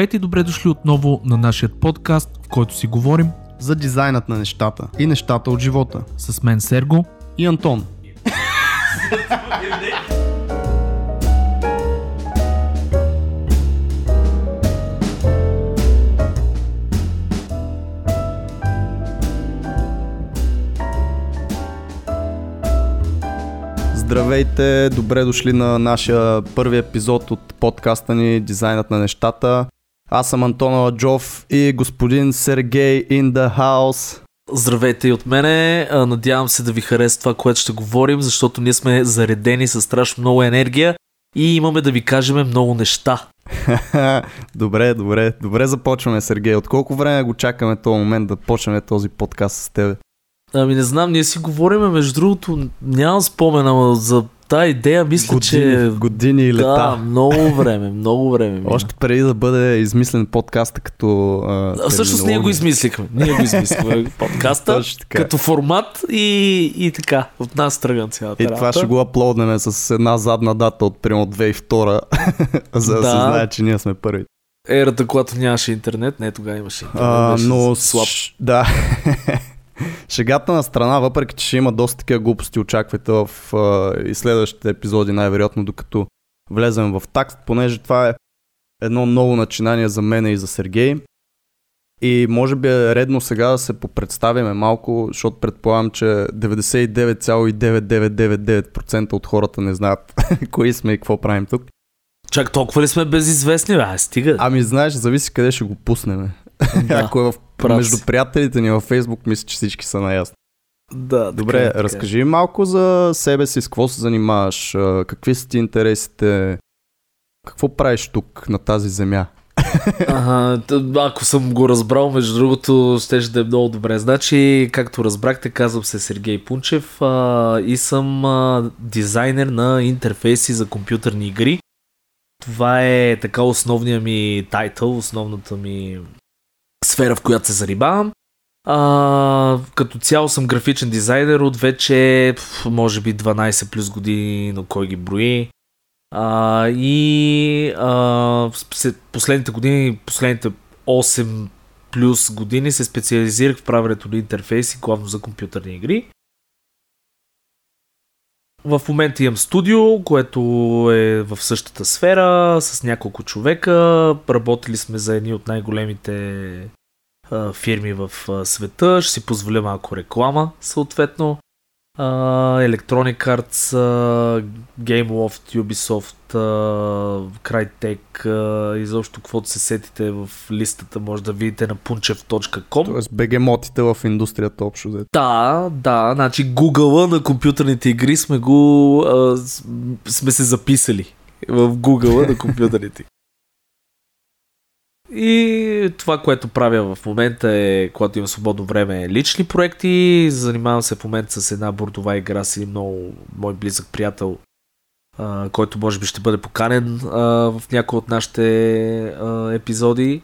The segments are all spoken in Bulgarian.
Здравейте и добре дошли отново на нашия подкаст, в който си говорим за дизайнът на нещата и нещата от живота. с мен Серго. И Антон. Здравейте, добре дошли на нашия първи епизод от подкаста ни Дизайнът на нещата. Аз съм Антон Аладжов и господин Сергей in the house. Здравейте и от мене. Надявам се да ви хареса това, което ще говорим, защото ние сме заредени с страшно много енергия и имаме да ви кажем много неща. добре, добре, добре започваме, Сергей. От колко време го чакаме този момент да почнем този подкаст с тебе? Ами не знам, ние си говориме, между другото, нямам спомен, ама за тази идея мисля, години, че... години и лета. Да, много време, много време. мина. Още преди да бъде измислен подкаста като а, Всъщност ние го измислихме. Ние го измислихме подкаста като формат и, и така. От нас тръгна цялата И това ще го аплоднем с една задна дата от примерно 2002, за да, Да. се знае, че ние сме първи. Ерата, когато нямаше интернет, не тогава имаше интернет. А, но слаб. Да. Шегата на страна, въпреки че ще има доста такива глупости, очаквайте в а, и следващите епизоди, най-вероятно, докато влезем в такст, понеже това е едно ново начинание за мен и за Сергей. И може би е редно сега да се попредставиме малко, защото предполагам, че 99,9999% от хората не знаят кои сме и какво правим тук. Чак толкова ли сме безизвестни? бе? А, стига. Ами знаеш, зависи къде ще го пуснем. да, Ако е в, между приятелите ни във Фейсбук, мисля, че всички са наясно. да, Добре, така е, така е. разкажи малко за себе си, с какво се занимаваш, какви са ти интересите, какво правиш тук на тази земя? Ага, ако съм го разбрал, между другото, ще да е много добре. Значи, както разбрахте, казвам се Сергей Пунчев а, и съм а, дизайнер на интерфейси за компютърни игри. Това е така основният ми тайтъл, основната ми сфера, в която се занимавам. А, като цяло съм графичен дизайнер от вече, може би 12 плюс години, но кой ги брои. А, и а, последните години, последните 8 плюс години се специализирах в правенето на интерфейси, главно за компютърни игри. В момента имам студио, което е в същата сфера, с няколко човека. Работили сме за едни от най-големите фирми в света. Ще си позволя малко реклама, съответно. А, Electronic Arts, а, GameLoft, Ubisoft, а, Crytek, а, изобщо каквото се сетите в листата, може да видите на punchev.com. Тоест бегемотите в индустрията общо взето. Да, да, значи Google на компютърните игри сме го с- сме се записали в Google на компютърните. И това, което правя в момента е, когато имам свободно време, лични проекти. Занимавам се в момента с една бордова игра с един много мой близък приятел, а, който може би ще бъде поканен а, в някои от нашите а, епизоди.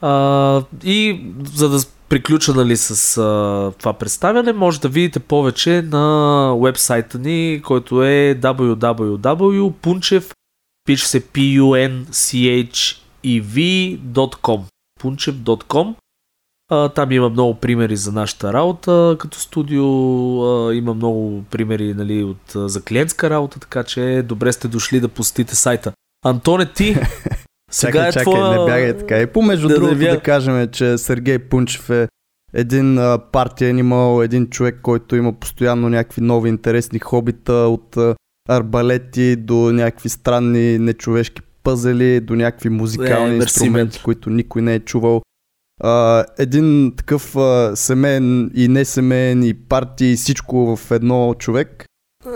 А, и за да приключа нали, с а, това представяне, може да видите повече на вебсайта ни, който е www.punchev, се punchev.com а, Там има много примери за нашата работа като студио, а, има много примери нали, от, за клиентска работа, така че добре сте дошли да посетите сайта. Антоне, ти сега чакай, е чакай, твоя... не бягай така. И помежду Да, другото да, бяг- кажем, че Сергей Пунчев е един а, партиен имал, един човек, който има постоянно някакви нови интересни хобита, от арбалети до някакви странни нечовешки пъзели, до някакви музикални Е, инструменти, мен. които никой не е чувал. А, един такъв а, семейен и несемейен и партии, всичко в едно човек.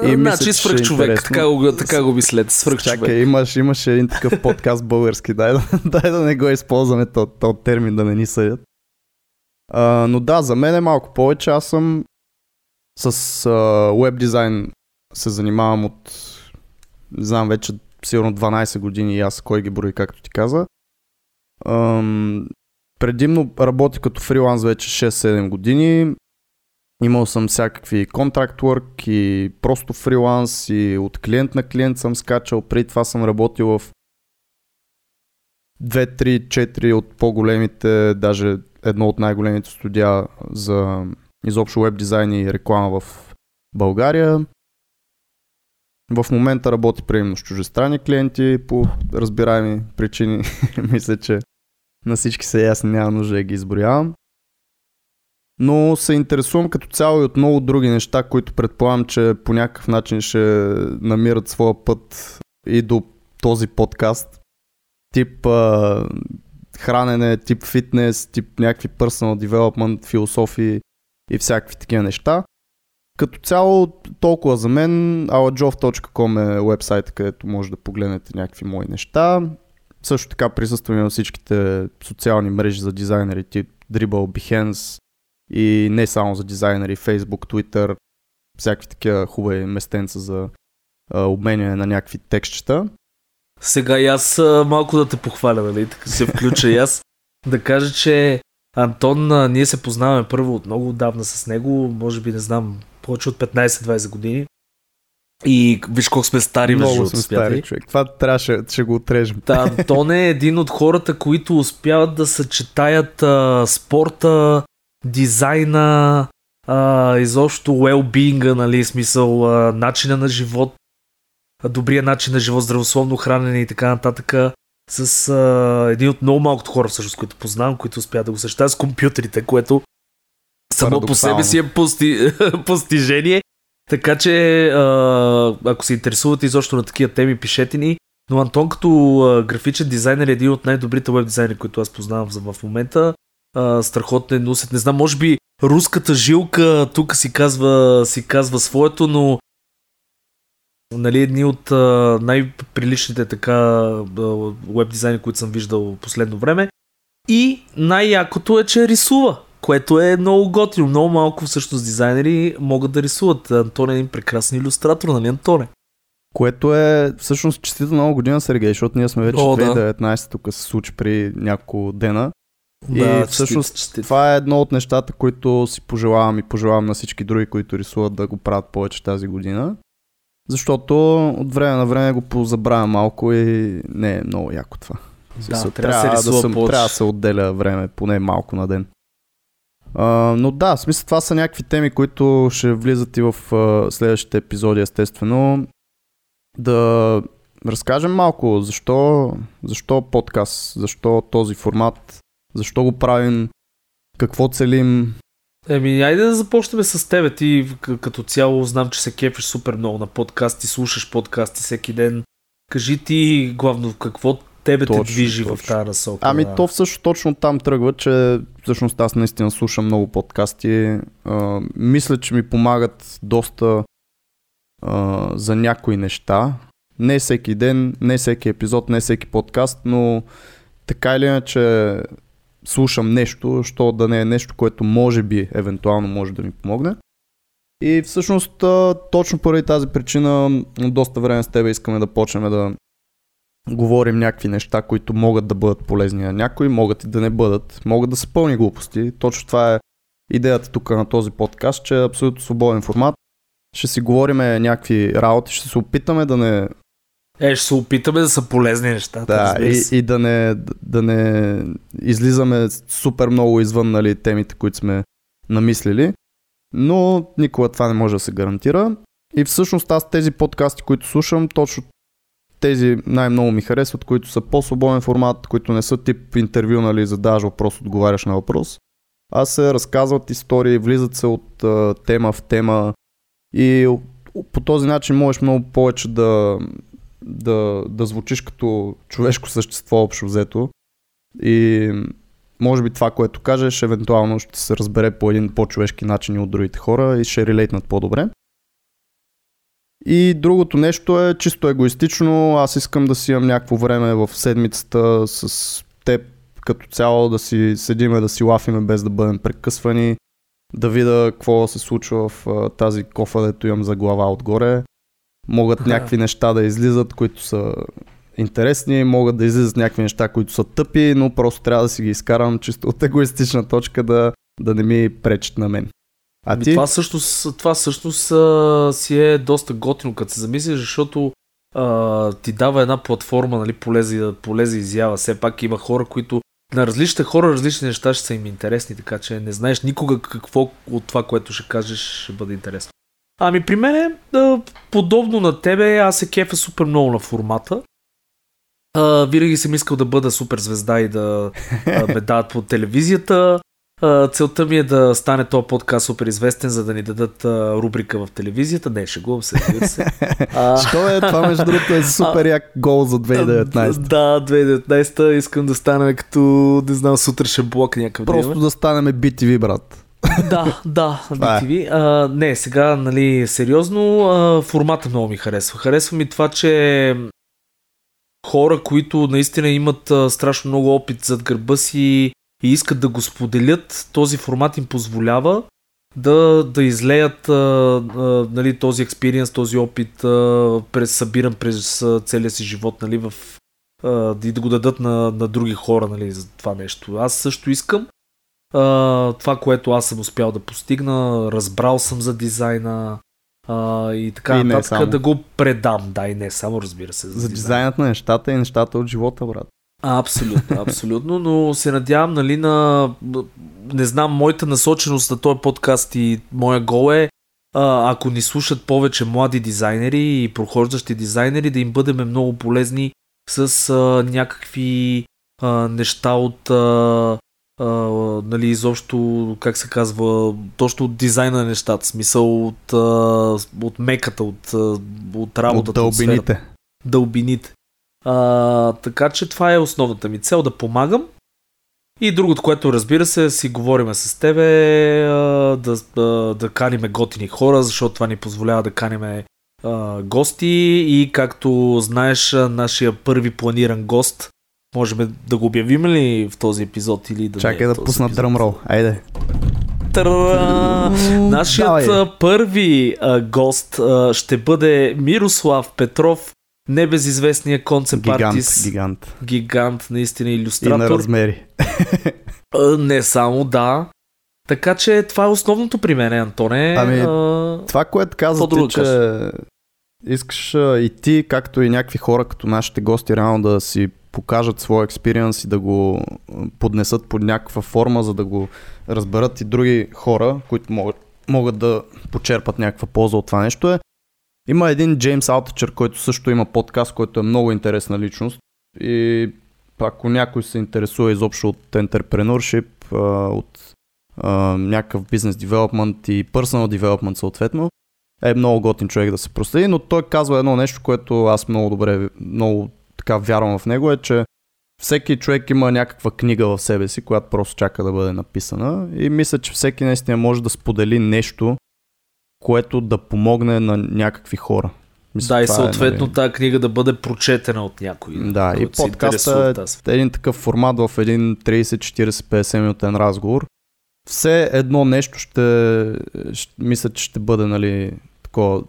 И значи е свръх човек, интересно. така го, така го мислете, свръх Чакай, човек. имаш, имаше един такъв подкаст български, дай да, дай да не го използваме този то термин, да не ни съдят. А, но да, за мен е малко повече. Аз съм с а, веб дизайн се занимавам от, не знам, вече сигурно 12 години и аз кой ги брои, както ти каза. Ам, предимно работя като фриланс вече 6-7 години. Имал съм всякакви контракт work и просто фриланс и от клиент на клиент съм скачал. Преди това съм работил в две, три, четири от по-големите, даже едно от най-големите студия за изобщо веб дизайн и реклама в България. В момента работи предимно с чужестранни клиенти по разбираеми причини. Мисля, че на всички са ясни, няма нужда да ги изброявам. Но се интересувам като цяло и от много други неща, които предполагам, че по някакъв начин ще намират своя път и до този подкаст. Тип а, хранене, тип фитнес, тип някакви personal development, философии и всякакви такива неща. Като цяло, толкова за мен, aladjov.com е вебсайт, където може да погледнете някакви мои неща. Също така присъствам на всичките социални мрежи за дизайнери, тип Dribble, Behance и не само за дизайнери, Facebook, Twitter, всякакви такива хубави местенца за обменяне на някакви текстчета. Сега и аз малко да те похваля, нали? Така се включа и аз да кажа, че Антон, ние се познаваме първо от много отдавна с него, може би не знам, повече от 15-20 години. И виж колко сме стари Много между сме стари, човек. Това трябваше, ще го отрежем. Да, Антон е един от хората, които успяват да съчетаят а, спорта, дизайна, а, изобщо well-being, нали, смисъл, а, начина на живот, добрия начин на живот, здравословно хранене и така нататък с а, един от много малкото хора, всъщност, които познавам, които успяват да го съчетаят с компютрите, което само по себе си е пости... постижение. Така че, а, ако се интересувате изобщо на такива теми, пишете ни. Но Антон като а, графичен дизайнер е един от най-добрите веб дизайнери, които аз познавам в момента. А, страхотен носят. Не знам, може би руската жилка тук си казва, си казва своето, но нали, едни от а, най-приличните така веб дизайни, които съм виждал последно време. И най-якото е, че рисува което е много готино. Много малко всъщност дизайнери могат да рисуват. Антон е един прекрасен иллюстратор, нали Антоне? Което е всъщност честито много година, Сергей, защото ние сме вече О, 2019 да. тук се случи при няколко дена. Да, и всъщност честит, честит. това е едно от нещата, които си пожелавам и пожелавам на всички други, които рисуват да го правят повече тази година. Защото от време на време го позабравя малко и не е много яко това. Да, трябва, трябва, да, съм, трябва да се отделя време, поне малко на ден. Но да, в смисъл това са някакви теми, които ще влизат и в uh, следващите епизоди, естествено. Да разкажем малко защо, защо подкаст, защо този формат, защо го правим, какво целим. Еми, айде да започнем с тебе. Ти като цяло знам, че се кефиш супер много на подкасти, слушаш подкасти всеки ден. Кажи ти главно какво тебе точно, те движи точно. в тази насока. Ами да. то всъщност точно там тръгва, че всъщност аз наистина слушам много подкасти. А, мисля, че ми помагат доста а, за някои неща. Не всеки ден, не всеки епизод, не всеки подкаст, но така или иначе слушам нещо, що да не е нещо, което може би, евентуално може да ми помогне. И всъщност точно поради тази причина доста време с тебе искаме да почнем да говорим някакви неща, които могат да бъдат полезни на някои, могат и да не бъдат, могат да са пълни глупости. Точно това е идеята тук на този подкаст, че е абсолютно свободен формат. Ще си говориме някакви работи, ще се опитаме да не... Е, ще се опитаме да са полезни неща. Да, и, и да, не, да не излизаме супер много извън нали, темите, които сме намислили. Но никога това не може да се гарантира. И всъщност аз тези подкасти, които слушам, точно тези най-много ми харесват, които са по-свободен формат, които не са тип интервю, нали, задаваш въпрос, отговаряш на въпрос. А се разказват истории, влизат се от а, тема в тема и по този начин можеш много повече да, да, да звучиш като човешко същество общо взето. И може би това, което кажеш, евентуално ще се разбере по един по-човешки начин и от другите хора и ще релейтнат по-добре. И другото нещо е чисто егоистично. Аз искам да си имам някакво време в седмицата с теб като цяло, да си седиме, да си лафиме без да бъдем прекъсвани, да видя какво се случва в тази кофа, дето имам за глава отгоре. Могат някакви неща да излизат, които са интересни, могат да излизат някакви неща, които са тъпи, но просто трябва да си ги изкарам чисто от егоистична точка да, да не ми пречат на мен. А ами ти? Това също, това също са, си е доста готино, като се замислиш, защото а, ти дава една платформа, нали, полезе, полезе изява. Все пак има хора, които на различните хора различни неща ще са им интересни, така че не знаеш никога какво от това, което ще кажеш, ще бъде интересно. Ами при мен е да, подобно на тебе, аз се кефа супер много на формата. А, винаги съм искал да бъда супер звезда и да а, ме дадат по телевизията. Целта ми е да стане този подкаст супер известен, за да ни дадат рубрика в телевизията. Не, шегувам се, разбира се. А, Що е това, между другото, е супер як гол за 2019. Да, 2019 искам да станем като, не знам, сутрешен блок някакъв. да Просто имаме. да станем BTV, брат. Да, да. BTV. А, не, сега, нали, сериозно, а, формата много ми харесва. Харесва ми това, че хора, които наистина имат а, страшно много опит зад гърба си и искат да го споделят, този формат им позволява да, да излеят а, а, нали, този експириенс, този опит а, през, събиран през а, целия си живот нали, в, а, и да го дадат на, на други хора нали, за това нещо. Аз също искам а, това, което аз съм успял да постигна, разбрал съм за дизайна а, и така И нататък, само. да го предам. Да, и не само, разбира се. За дизайнът на нещата и нещата от живота, брат. А, абсолютно, абсолютно, но се надявам, нали, на... Не знам, моята насоченост на този подкаст и моя гол е, а, ако ни слушат повече млади дизайнери и прохождащи дизайнери, да им бъдем много полезни с а, някакви а, неща от а, а, нали, изобщо, как се казва, точно от дизайна на нещата, смисъл от, а, от меката, от, от работата. От сферата дълбините. А, така че това е основната ми цел да помагам. И другото, което разбира се, си говориме с тебе, да, да, да каниме готини хора, защото това ни позволява да каниме а, гости и както знаеш, нашия първи планиран гост, можем да го обявим ли в този епизод или да Чакай е да пусна дръмрол. Айде. Тара! Нашият Давай. първи а, гост а, ще бъде Мирослав Петров, небезизвестния концепт Гигант, артист, гигант. гигант, наистина И на иллюстратор. размери. Не само, да. Така че това е основното при мен, Антоне. Ами, а, Това, което каза ти, че искаш и ти, както и някакви хора, като нашите гости, реално да си покажат своя експириенс и да го поднесат под някаква форма, за да го разберат и други хора, които могат, могат да почерпат някаква полза от това нещо е. Има един Джеймс Алтачер, който също има подкаст, който е много интересна личност. И ако някой се интересува изобщо от entrepreneurship, от някакъв бизнес девелопмент и personal development съответно, е много готин човек да се проследи, но той казва едно нещо, което аз много добре, много така вярвам в него, е, че всеки човек има някаква книга в себе си, която просто чака да бъде написана. И мисля, че всеки наистина може да сподели нещо, което да помогне на някакви хора. Мисля, да, и това съответно е, нали, тази книга да бъде прочетена от някой. Да, и подкаста е един такъв формат в един 30, 40, 50 минутен разговор. Все едно нещо ще, ще мисля, че ще бъде нали, такова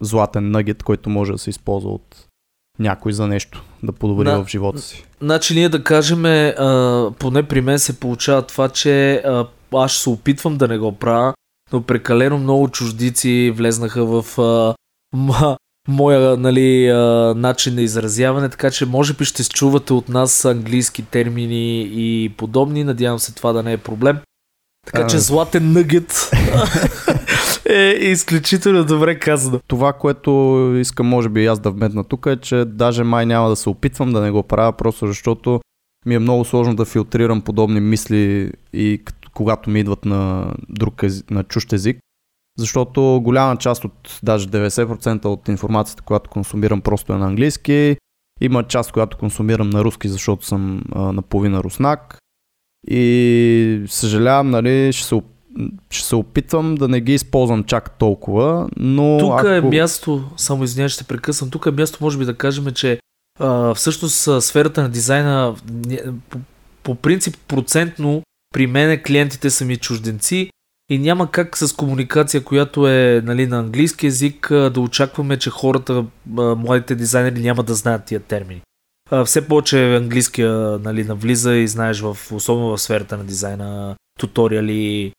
златен нъгет, който може да се използва от някой за нещо, да подобри Да. в живота си. Значи ние да кажем, а, поне при мен се получава това, че а, аз ще се опитвам да не го правя, но прекалено много чуждици влезнаха в а, ма, моя нали, а, начин на изразяване, така че може би ще чувате от нас английски термини и подобни. Надявам се това да не е проблем. Така че златен нъгет е изключително добре казано. Това, което искам може би и аз да вметна тук е, че даже май няма да се опитвам да не го правя, просто защото ми е много сложно да филтрирам подобни мисли и когато ми идват на друг език, на чужд език. Защото голяма част от, даже 90% от информацията, която консумирам просто е на английски. Има част, която консумирам на руски, защото съм а, наполовина руснак. И съжалявам, нали, ще се, ще се опитвам да не ги използвам чак толкова, но Тук ако... е място, само извинявай, ще прекъсвам, тук е място, може би да кажем, че а, всъщност сферата на дизайна по, по принцип процентно при мен клиентите са ми чужденци и няма как с комуникация, която е нали, на английски язик, да очакваме, че хората, младите дизайнери няма да знаят тия термини. Все повече английския нали, навлиза и знаеш, в, особено в сферата на дизайна, туториали,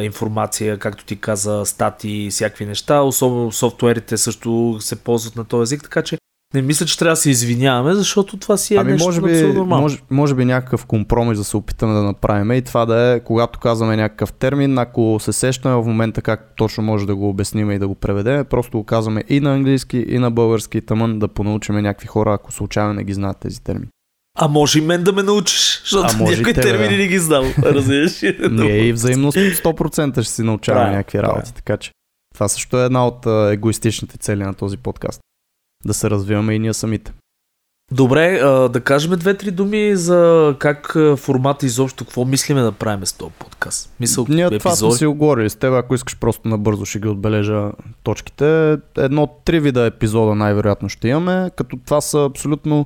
информация, както ти каза, стати и всякакви неща. Особено софтуерите също се ползват на този език, така че не мисля, че трябва да се извиняваме, защото това си е ами нещо може би, нормално. може, може би някакъв компромис да се опитаме да направим и това да е, когато казваме някакъв термин, ако се сещаме в момента как точно може да го обясним и да го преведем, просто го казваме и на английски, и на български, тъмън да понаучиме някакви хора, ако случайно не ги знаят тези термини. А може и мен да ме научиш, защото А някои тебе, термини да. не ги знам. Разбираш? Ние и взаимно 100% ще си научаваме някакви работи, така че това също е една от егоистичните цели на този подкаст. Да се развиваме и ние самите. Добре, да кажем две-три думи за как формата изобщо, какво мислиме да правим с този подкаст. Мисъл, Ние това сме си оговорили с теб, ако искаш просто набързо ще ги отбележа точките. Едно три вида епизода най-вероятно ще имаме, като това са абсолютно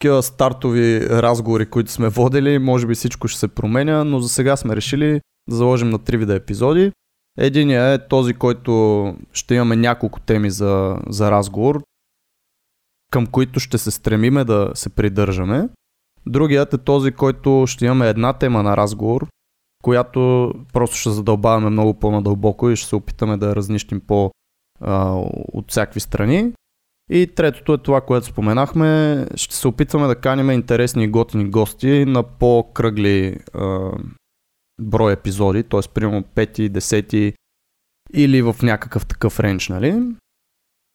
такива стартови разговори, които сме водили, може би всичко ще се променя, но за сега сме решили да заложим на три вида епизоди. Единият е този, който ще имаме няколко теми за, за разговор, към които ще се стремиме да се придържаме. Другият е този, който ще имаме една тема на разговор, която просто ще задълбаваме много по-надълбоко и ще се опитаме да разнищим по а, от всякакви страни. И третото е това, което споменахме. Ще се опитваме да каним интересни и готини гости на по-кръгли а, брой епизоди, т.е. примерно 5, 10 или в някакъв такъв ренч, нали?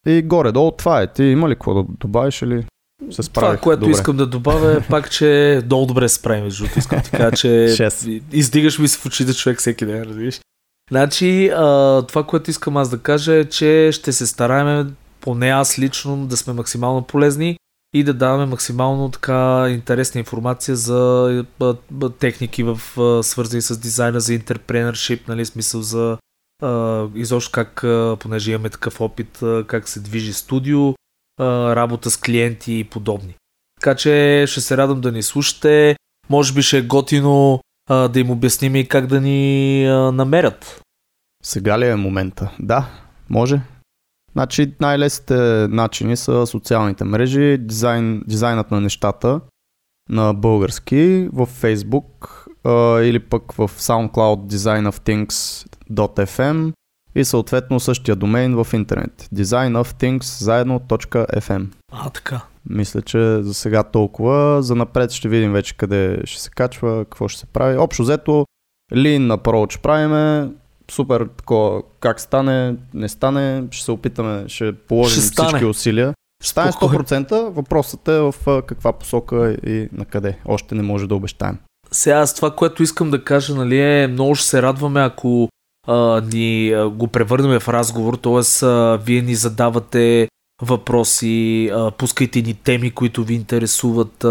И горе-долу това е. Ти има ли какво да добавиш или се справих? Това, което Добре. искам да добавя е пак, че много добре се справим, между другото. Искам кажа, че издигаш ми се в очите човек всеки ден, разбираш. Значи, а, това, което искам аз да кажа е, че ще се стараем, поне аз лично, да сме максимално полезни и да даваме максимално така интересна информация за техники в, свързани с дизайна, за интерпренършип, нали, смисъл за изобщо как, понеже имаме такъв опит, как се движи студио, работа с клиенти и подобни. Така че ще се радвам да ни слушате. Може би ще е готино да им обясним и как да ни намерят. Сега ли е момента? Да, може. Значи най-лесните начини са социалните мрежи, дизайн, дизайнът на нещата на български в Facebook а, или пък в SoundCloud Design of Things.fm и съответно същия домейн в интернет. Design of Things заедно.fm А, така. Мисля, че за сега толкова. За напред ще видим вече къде ще се качва, какво ще се прави. Общо взето, Lean approach правиме. Супер такова, как стане, не стане, ще се опитаме, ще положим Ще всички усилия. Ще стане Спокойно. 100%, въпросът е в каква посока и на къде. Още не може да обещаем. Сега аз това, което искам да кажа, нали, е много ще се радваме, ако ни го превърнем в разговор, т.е. вие ни задавате въпроси, пускайте ни теми, които ви интересуват,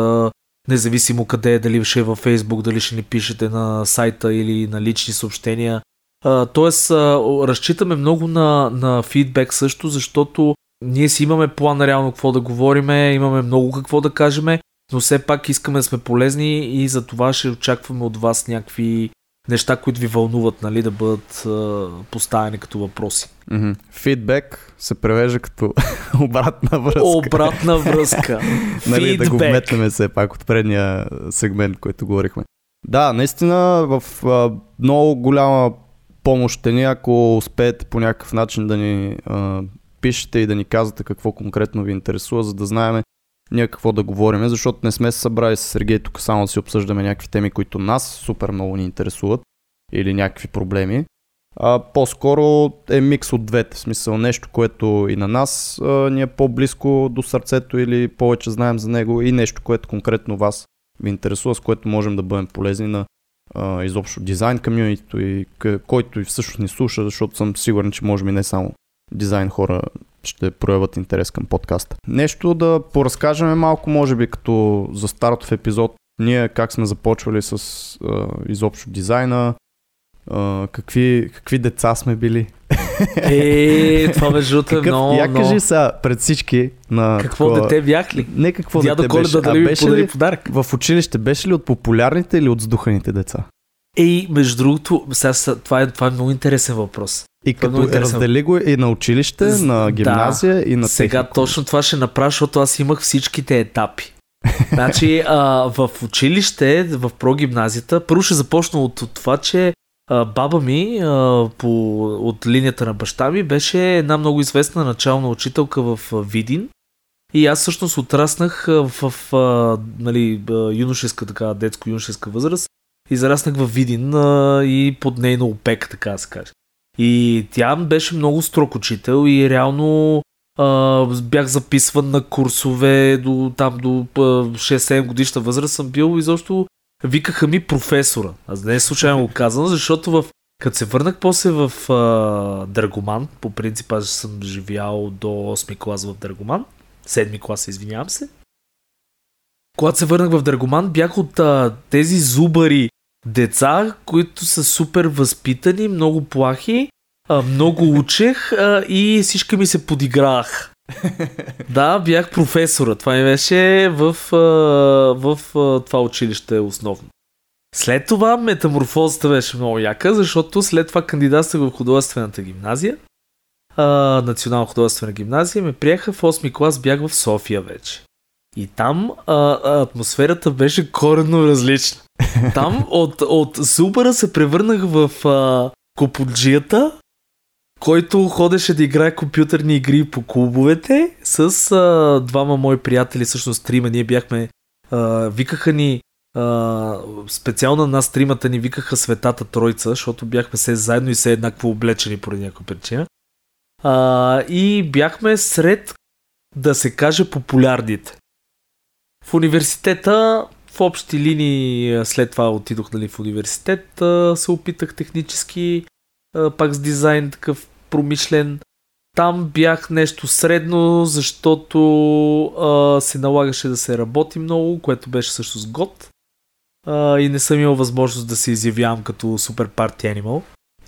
независимо къде е, дали ще е във Facebook, дали ще ни пишете на сайта или на лични съобщения. А, тоест, разчитаме много на, на фидбек също, защото ние си имаме план реално какво да говориме, имаме много какво да кажеме, но все пак искаме да сме полезни и за това ще очакваме от вас някакви неща, които ви вълнуват, нали, да бъдат а, поставени като въпроси. Мгм. Фидбек се превежда като обратна връзка. Обратна връзка. нали, да го вметнем все пак от предния сегмент, който говорихме. Да, наистина в а, много голяма помощ ще ни, ако успеете по някакъв начин да ни а, пишете и да ни казвате какво конкретно ви интересува, за да знаем ние какво да говорим, защото не сме се събрали с Сергей тук само да си обсъждаме някакви теми, които нас супер много ни интересуват или някакви проблеми. А, по-скоро е микс от двете. В смисъл нещо, което и на нас а, ни е по-близко до сърцето или повече знаем за него и нещо, което конкретно вас ви интересува, с което можем да бъдем полезни на а, изобщо дизайн комьюнитито и к- който и всъщност ни слуша, защото съм сигурен, че може би не само дизайн хора ще проявят интерес към подкаста. Нещо да поразкажем малко, може би като за стартов епизод, ние как сме започвали с а, изобщо дизайна, а, какви, какви деца сме били. Е, това между другото е Какъв, много, я кажи сега пред всички на Какво такова- дете бях ли? Не какво Дядо дете Коледа беше, дали а беше подари ли подарък? в училище беше ли от популярните или от сдуханите деца? Ей, между другото, сега, това, е, това е много интересен въпрос. И Това е като интересно. раздели го и на училище, З- на да. гимназия и на Сега техникум. точно това ще направя, защото аз имах всичките етапи. Значи а, в училище, в прогимназията, първо ще започна от, от това, че а, баба ми а, по, от линията на баща ми беше една много известна начална учителка в Видин. И аз всъщност отраснах в, в а, нали, юношеска, така, детско-юношеска възраст и зараснах в Видин а, и под нейна опека, така да се каже. И тя беше много строг учител и реално а, бях записван на курсове до там до а, 6-7 годишна възраст съм бил и защо викаха ми професора. Аз не случайно го казвам, защото в като се върнах после в а, Дъргоман, по принцип аз съм живял до 8 клас в Дъргоман, 7 клас, извинявам се. Когато се върнах в Дъргоман, бях от а, тези зубари деца, които са супер възпитани, много плахи, много учех и всички ми се подиграх. да, бях професора. Това ми беше в, в а, това училище основно. След това метаморфозата беше много яка, защото след това кандидатствах в художествената гимназия. Национална художествена гимназия ме приеха в 8 клас, бях в София вече. И там а, атмосферата беше коренно различна. Там от, от Зубара се превърнах в а, коподжията, който ходеше да играе компютърни игри по клубовете с а, двама мои приятели, всъщност трима. Ние бяхме, а, викаха ни, а, специално на нас тримата ни викаха Светата Тройца, защото бяхме се заедно и се еднакво облечени поради някаква причина. А, и бяхме сред, да се каже, популярните. В университета, в общи линии, след това отидох нали, в университет, се опитах технически, пак с дизайн такъв промишлен. Там бях нещо средно, защото а, се налагаше да се работи много, което беше също с год. А, и не съм имал възможност да се изявявам като супер парти анимал.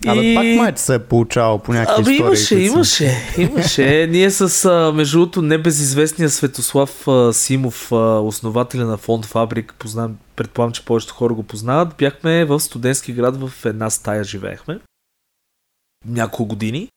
Абе, И- пак май се е получавал по някакви Абе, истории. имаше, имаше, имаше. Ние с, между другото, небезизвестния Светослав а, Симов, а, основателя на фонд Фабрик, познавам, предполагам, че повечето хора го познават, бяхме в студентски град, в една стая живеехме. Няколко години.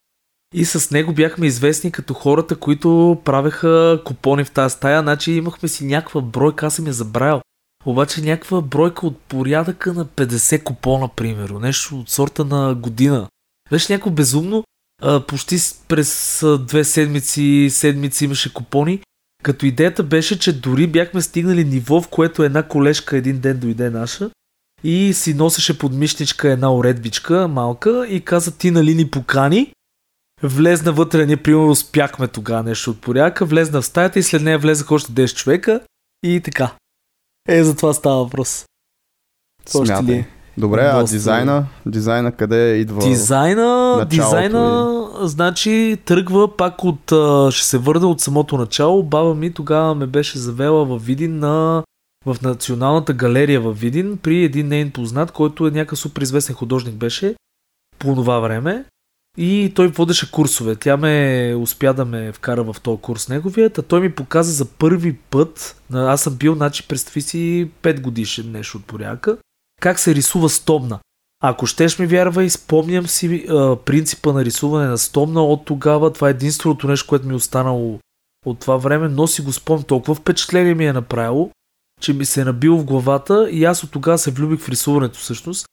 И с него бяхме известни като хората, които правеха купони в тази стая. Значи имахме си някаква бройка, аз съм я забравил. Обаче някаква бройка от порядъка на 50 купона, примерно. Нещо от сорта на година. Беше някакво безумно. А, почти през две седмици, седмици имаше купони. Като идеята беше, че дори бяхме стигнали ниво, в което една колежка един ден дойде наша и си носеше под мишничка една уредбичка малка и каза ти нали ни покани. Влезна вътре, ние примерно успяхме тогава нещо от порядъка, влезна в стаята и след нея влезаха още 10 човека и така. Е, за това става въпрос. Смятай. ли? Добре, а дизайна? Дизайна къде идва? Дизайна, дизайна, значи тръгва пак от, ще се върна от самото начало. Баба ми тогава ме беше завела в Видин на, в Националната галерия в Видин при един нейн познат, който е някакъв супер известен художник беше по това време. И той водеше курсове. Тя ме успя да ме вкара в този курс неговият, а той ми показа за първи път, аз съм бил, значи, представи си 5 годишен нещо от порядъка, как се рисува стомна. Ако щеш ми вярвай, спомням си а, принципа на рисуване на стомна от тогава. Това е единственото нещо, което ми е останало от това време, но си го спомням. Толкова впечатление ми е направило, че ми се е набило в главата и аз от тогава се влюбих в рисуването всъщност.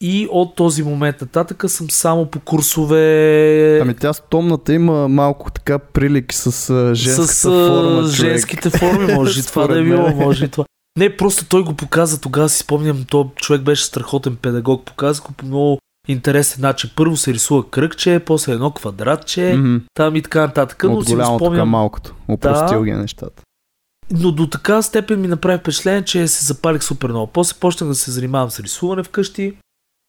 И от този момент нататък съм само по курсове Ами тя стомната има малко така прилики с женската с форма. човек. женските форми, може и това да е било, може и това. Не, просто той го показа, тогава си спомням, то човек беше страхотен педагог, показа го по много интересен начин. Първо се рисува кръгче, после едно квадратче, Мгм. там и така нататък. Но От си го голямото към спомням. малкото. Опростил ги нещата. Но до така степен ми направи впечатление, че се запалих супер много. После почнах да се занимавам с рисуване вкъщи.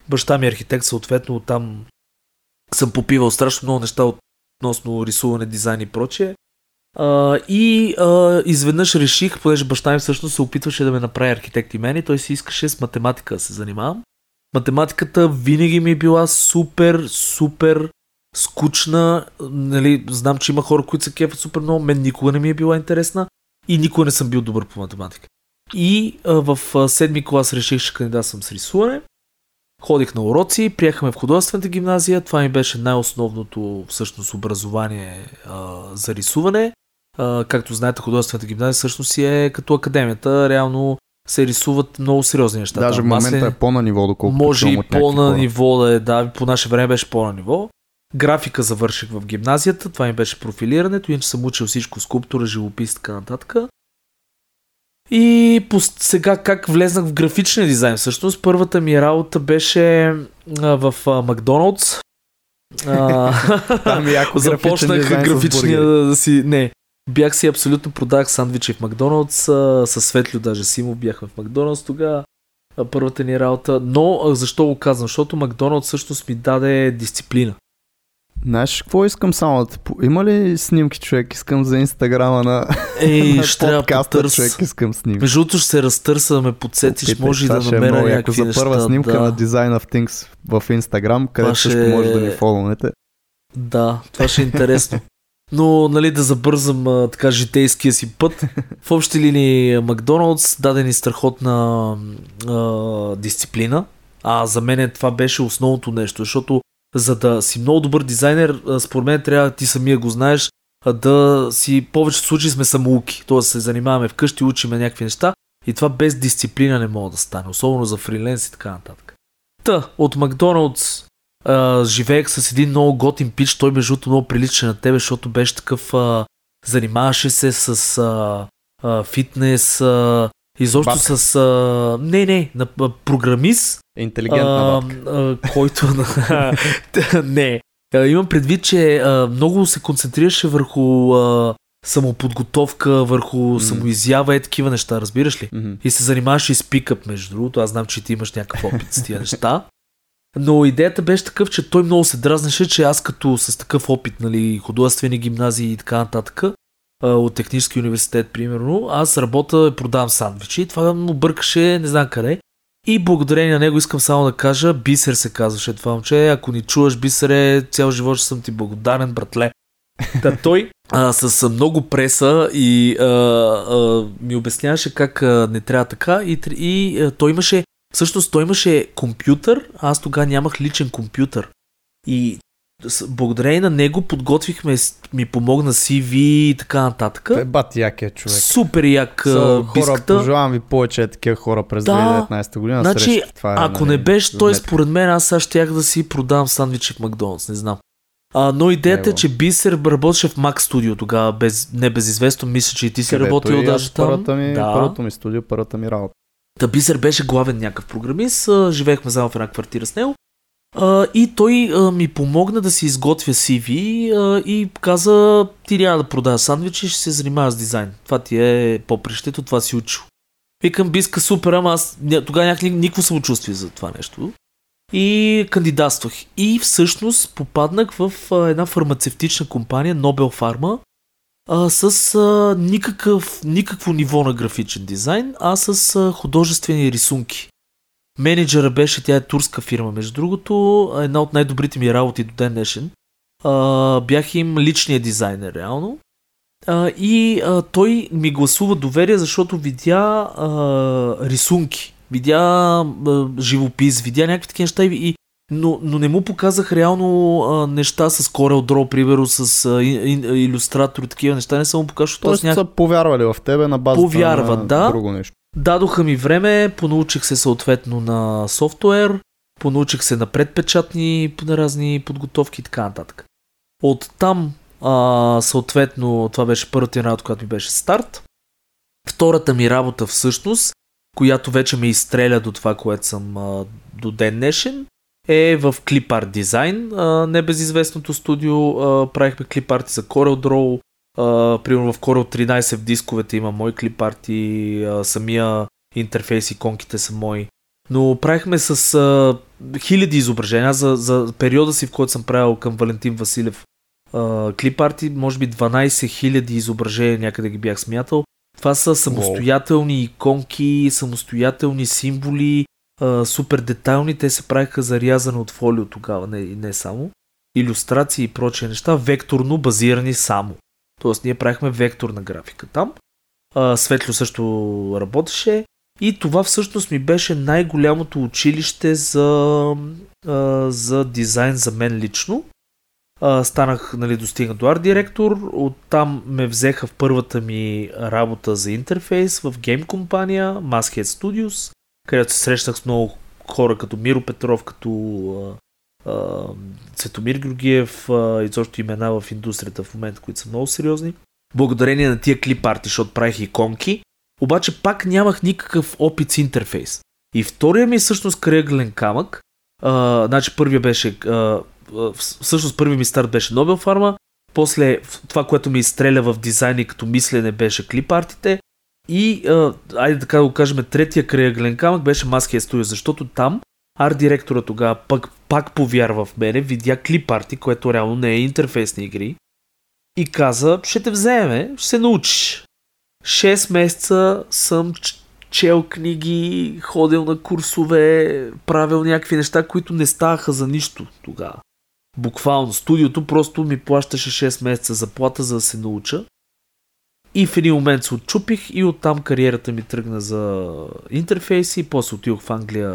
Баща ми е архитект, съответно там съм попивал страшно много неща относно рисуване, дизайн и прочее. А, и а, изведнъж реших, понеже баща ми всъщност се опитваше да ме направи архитект и мен, и той си искаше с математика да се занимавам. Математиката винаги ми е била супер, супер скучна. Нали, знам, че има хора, които се кефат супер много. Мен никога не ми е била интересна и никога не съм бил добър по математика. И а, в седми клас реших, че кандидатствам с рисуване. Ходих на уроци, приехаме в художествената гимназия. Това ми беше най-основното всъщност образование а, за рисуване. А, както знаете, художествената гимназия всъщност си е като академията. Реално се рисуват много сериозни неща. Даже в момента маслени- е по-на ниво, доколкото може и по-на ниво да е, да, по наше време беше по-на ниво. Графика завърших в гимназията, това ми беше профилирането, иначе съм учил всичко, скулптура, живопис, така нататък. И по сега как влезнах в графичния дизайн. Всъщност първата ми работа беше а, в а, Макдоналдс. Там яко започнах графичен графичния да си... Не, бях си абсолютно продах сандвичи в Макдоналдс, със Светлю даже Симо бяхме в Макдоналдс тогава. Първата ни работа. Но защо го казвам? Защото Макдоналдс всъщност ми даде дисциплина. Знаеш какво искам само да по- Има ли снимки, човек? Искам за инстаграма на, Ей, на ще подкаста, потърс. човек. Искам снимки. Между другото ще се разтърса да ме подсетиш, Опитай, може и да е намеря яко. някакви За първа неща. снимка да. на Design of Things в Инстаграм, където ще също може да ни е- фолвнете. Да, това ще е интересно. Но, нали, да забързам а, така житейския си път. В общи линии Макдоналдс даде ни страхотна а, дисциплина. А за мен това беше основното нещо, защото за да си много добър дизайнер, според мен трябва ти самия го знаеш, да си повече случаи сме самоуки. Тоест се занимаваме вкъщи, учиме някакви неща и това без дисциплина не може да стане, особено за фриленс и така нататък. Та, от Макдоналдс живеех с един много готин пич, той между другото много прилича на тебе, защото беше такъв, а, занимаваше се с а, а, фитнес, а, изобщо Бабка. с... А, не, не, на, а, програмист, Интелигентна бабка. който... не. Имам предвид, че много се концентрираше върху самоподготовка, върху М. самоизява и такива неща, разбираш ли? Мгм. И се занимаваш и с пикъп, между другото. Аз знам, че ти имаш някакъв опит с тия неща. Но идеята беше такъв, че той много се дразнеше, че аз като с такъв опит, нали, художествени гимназии и така нататък, от технически университет, примерно, аз работя и продавам сандвичи. И това му бъркаше не знам къде. И благодарение на него искам само да кажа, Бисер се казваше това момче. Ако ни чуваш, Бисере, цял живот ще съм ти благодарен, братле. Та той а, с много преса и а, а, ми обясняваше как а, не трябва така и, и а, той имаше, всъщност той имаше компютър, а аз тогава нямах личен компютър. И благодарение на него подготвихме, ми помогна CV и така нататък. Той е бати якия човек. Супер як so, хора, пожелавам ви повече е такива хора през Да. 2019 година. Значи, срещу това е, Ако нали, не беше той, според мен, аз сега щях да си продавам сандвичи в Макдоналдс, не знам. А, но идеята е, че Бисер работеше в Mac Studio тогава, без, небезизвестно. Мисля, че и ти си Където работил даже там. Първата ми, да. Първото ми студио, първата ми работа. Та Бисер беше главен някакъв програмист, живеехме заедно в една квартира с него. И той а, ми помогна да си изготвя CV а, и каза, ти няма да продаваш сандвичи, ще се занимаваш с дизайн. Това ти е попрището, това си учил. Викам, биска супер, ама аз тогава нямах ни- никакво самочувствие за това нещо. И кандидатствах. И всъщност попаднах в а, една фармацевтична компания, Nobel Pharma, а, с а, никакъв, никакво ниво на графичен дизайн, а с а, художествени рисунки. Менеджера беше, тя е турска фирма, между другото, една от най-добрите ми работи до ден днешен. А, бях им личният дизайнер, реално. А, и а, той ми гласува доверие, защото видя а, рисунки, видя а, живопис, видя някакви такива неща и, и но, но не му показах реално а, неща с Corel Draw, примерно с а, илюстратор и такива неща. Не съм му показал, защото аз Тоест нямах са повярвали в тебе на базата Повярват, на да. друго нещо. Дадоха ми време, понаучих се съответно на софтуер, понаучих се на предпечатни на разни подготовки и така нататък. От там, а, съответно, това беше първата работа, която ми беше старт. Втората ми работа всъщност, която вече ме изстреля до това, което съм а, до ден днешен, е в клипарт дизайн. А, небезизвестното студио а, правихме клипарти за Corel Draw, Uh, примерно в Corel 13 в дисковете има мои клипарти, uh, самия интерфейс иконките са мои. Но правихме с uh, хиляди изображения. За, за периода си, в който съм правил към Валентин Василев uh, клипарти, може би 12 000 изображения някъде ги бях смятал. Това са самостоятелни иконки, самостоятелни символи, uh, супер детайлни. Те се правиха зарязани от фолио тогава, не, не само. Иллюстрации и прочие неща, векторно базирани само. Тоест ние правихме векторна графика там. А, Светло също работеше. И това всъщност ми беше най-голямото училище за, а, за дизайн за мен лично. А, станах, нали, достигна до арт директор. Оттам ме взеха в първата ми работа за интерфейс в гейм компания Maskhead Studios, където се срещах с много хора като Миро Петров, като Цветомир Георгиев, и също имена в индустрията в момента, които са много сериозни. Благодарение на тия клип арти, защото правих иконки, обаче пак нямах никакъв опит с интерфейс. И втория ми всъщност кръглен камък, а, значи първия беше, а, всъщност първият ми старт беше Nobel Pharma, после това, което ми изстреля в дизайн и като мислене беше клипартите и, а, айде така да го кажем, третия кръглен камък беше Maskhead Studio, защото там арт директора тогава пък, пак повярва в мене, видя клипарти, което реално не е интерфейсни игри и каза, ще те вземе, ще се научиш. 6 месеца съм чел книги, ходил на курсове, правил някакви неща, които не ставаха за нищо тогава. Буквално студиото просто ми плащаше 6 месеца заплата, за да се науча. И в един момент се отчупих и оттам кариерата ми тръгна за интерфейси. После отидох в Англия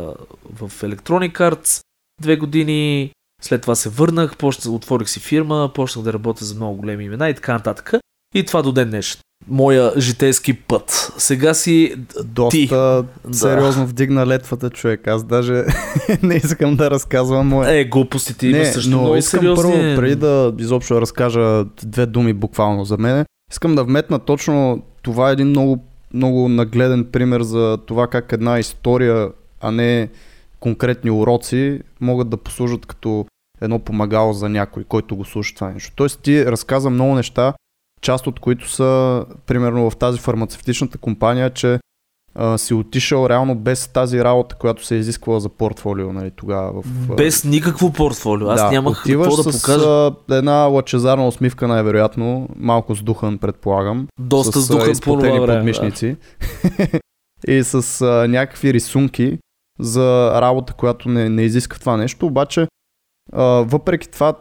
в Electronic Arts две години. След това се върнах, почнах, отворих си фирма, почнах да работя за много големи имена и така нататък. И това до ден днешен. Моя житейски път. Сега си Доста ти. сериозно да. вдигна летвата човек. Аз даже не искам да разказвам моя. Е, глупостите има също но много искам сериозни. първо, преди да изобщо разкажа две думи буквално за мен, искам да вметна точно това е един много, много нагледен пример за това как една история, а не конкретни уроци могат да послужат като едно помагало за някой, който го слуша това нещо. Тоест ти разказа много неща, част от които са, примерно в тази фармацевтичната компания, че а, си отишъл реално без тази работа, която се е изисквала за портфолио, нали, тогава. В, без никакво портфолио. Аз да, нямах какво да с, покажа. А, една лъчезарна усмивка най-вероятно, малко сдухан предполагам. Доста с, сдухан по това подмишници. Да. и с а, някакви рисунки за работа, която не, не изиска това нещо, обаче а, въпреки това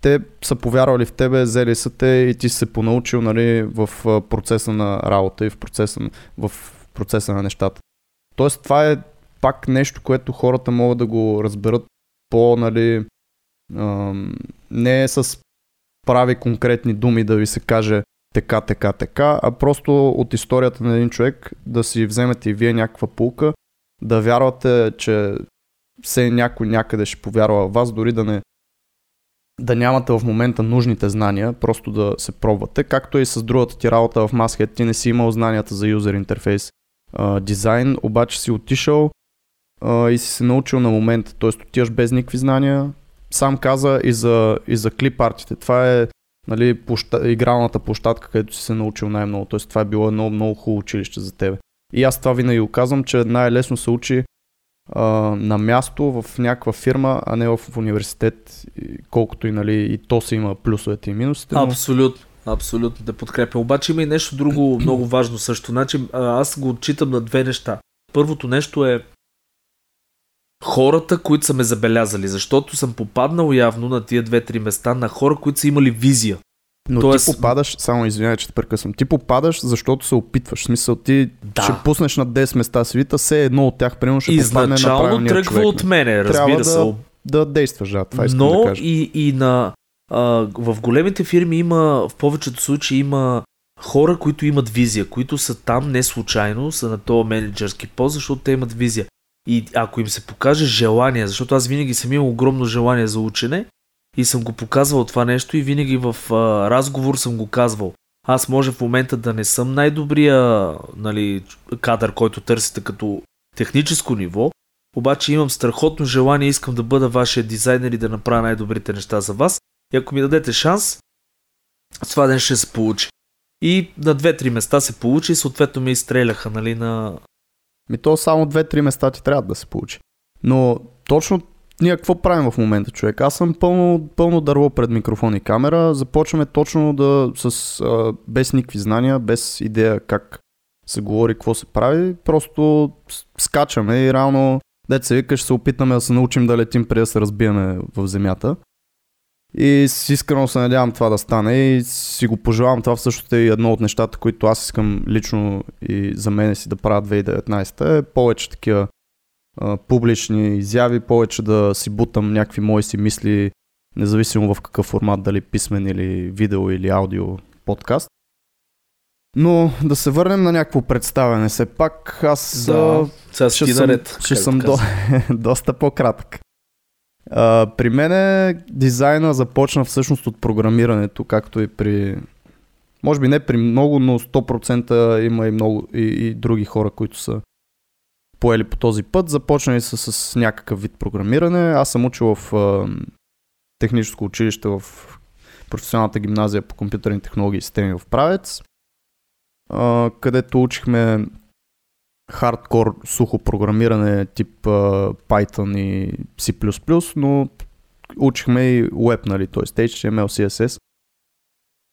те са повярвали в тебе, взели са те и ти си се понаучил нали, в процеса на работа и в процеса, в процеса на нещата. Тоест това е пак нещо, което хората могат да го разберат по, нали, не с прави конкретни думи да ви се каже така, така, така, а просто от историята на един човек да си вземете и вие някаква пулка, да вярвате, че все някой някъде ще повярва в вас, дори да не да нямате в момента нужните знания, просто да се пробвате. Както и с другата ти работа в Masthead, ти не си имал знанията за юзер интерфейс дизайн, обаче си отишъл а, и си се научил на момента. Т.е. отиваш без никакви знания. Сам каза и за, и за клип артите. Това е нали, площа, игралната площадка, където си се научил най-много. Т.е. това е било едно много хубаво училище за тебе. И аз това винаги го казвам, че най-лесно се учи а, на място в някаква фирма, а не в университет, колкото и, нали, и то си има плюсовете и минусите. Но... Абсолютно. Абсолютно да подкрепя. Обаче има и нещо друго много важно също. Значи, аз го отчитам на две неща. Първото нещо е хората, които са ме забелязали, защото съм попаднал явно на тия две-три места на хора, които са имали визия. Но Тоест... ти попадаш, само извинявай, че те прекъсвам, ти попадаш, защото се опитваш. В смисъл, ти да. ще пуснеш на 10 места свита, все едно от тях, примерно, ще Изначално попадне на тръгва човек. от мене, разбира Трябва се. Да, да действаш, да, това искам Но да кажа. и, и на, а, в големите фирми има, в повечето случаи има хора, които имат визия, които са там не случайно, са на този менеджерски пост, защото те имат визия. И ако им се покаже желание, защото аз винаги съм имал огромно желание за учене и съм го показвал това нещо и винаги в а, разговор съм го казвал. Аз може в момента да не съм най-добрия нали, кадър, който търсите като техническо ниво, обаче имам страхотно желание, искам да бъда вашия дизайнер и да направя най-добрите неща за вас. И ако ми дадете шанс, това ден ще се получи. И на две-три места се получи съответно ми изстреляха нали, на... Ми то само две-три места ти трябва да се получи. Но точно ние какво правим в момента, човек? Аз съм пълно, пълно дърво пред микрофон и камера. Започваме точно да с а, без никакви знания, без идея как се говори, какво се прави. Просто скачаме и реално, дете се вика, ще се опитаме да се научим да летим преди да се разбиеме в земята. И с искрено се надявам това да стане и си го пожелавам. Това всъщност е едно от нещата, които аз искам лично и за мен си да правя 2019. Е повече такива а, публични изяви, повече да си бутам някакви мои си мисли, независимо в какъв формат, дали писмен или видео или аудио подкаст. Но да се върнем на някакво представяне. Все пак аз Да, сега ще съм, ще съм до, доста по-кратък. А, при мен дизайна започна всъщност от програмирането, както и при... Може би не при много, но 100% има и, много, и, и други хора, които са поели по този път. Започнали са с някакъв вид програмиране. Аз съм учил в а, техническо училище в професионалната гимназия по компютърни технологии и системи в Правец, а, където учихме хардкор сухо програмиране тип Python и C++, но учихме и web, нали, т.е. HTML, CSS.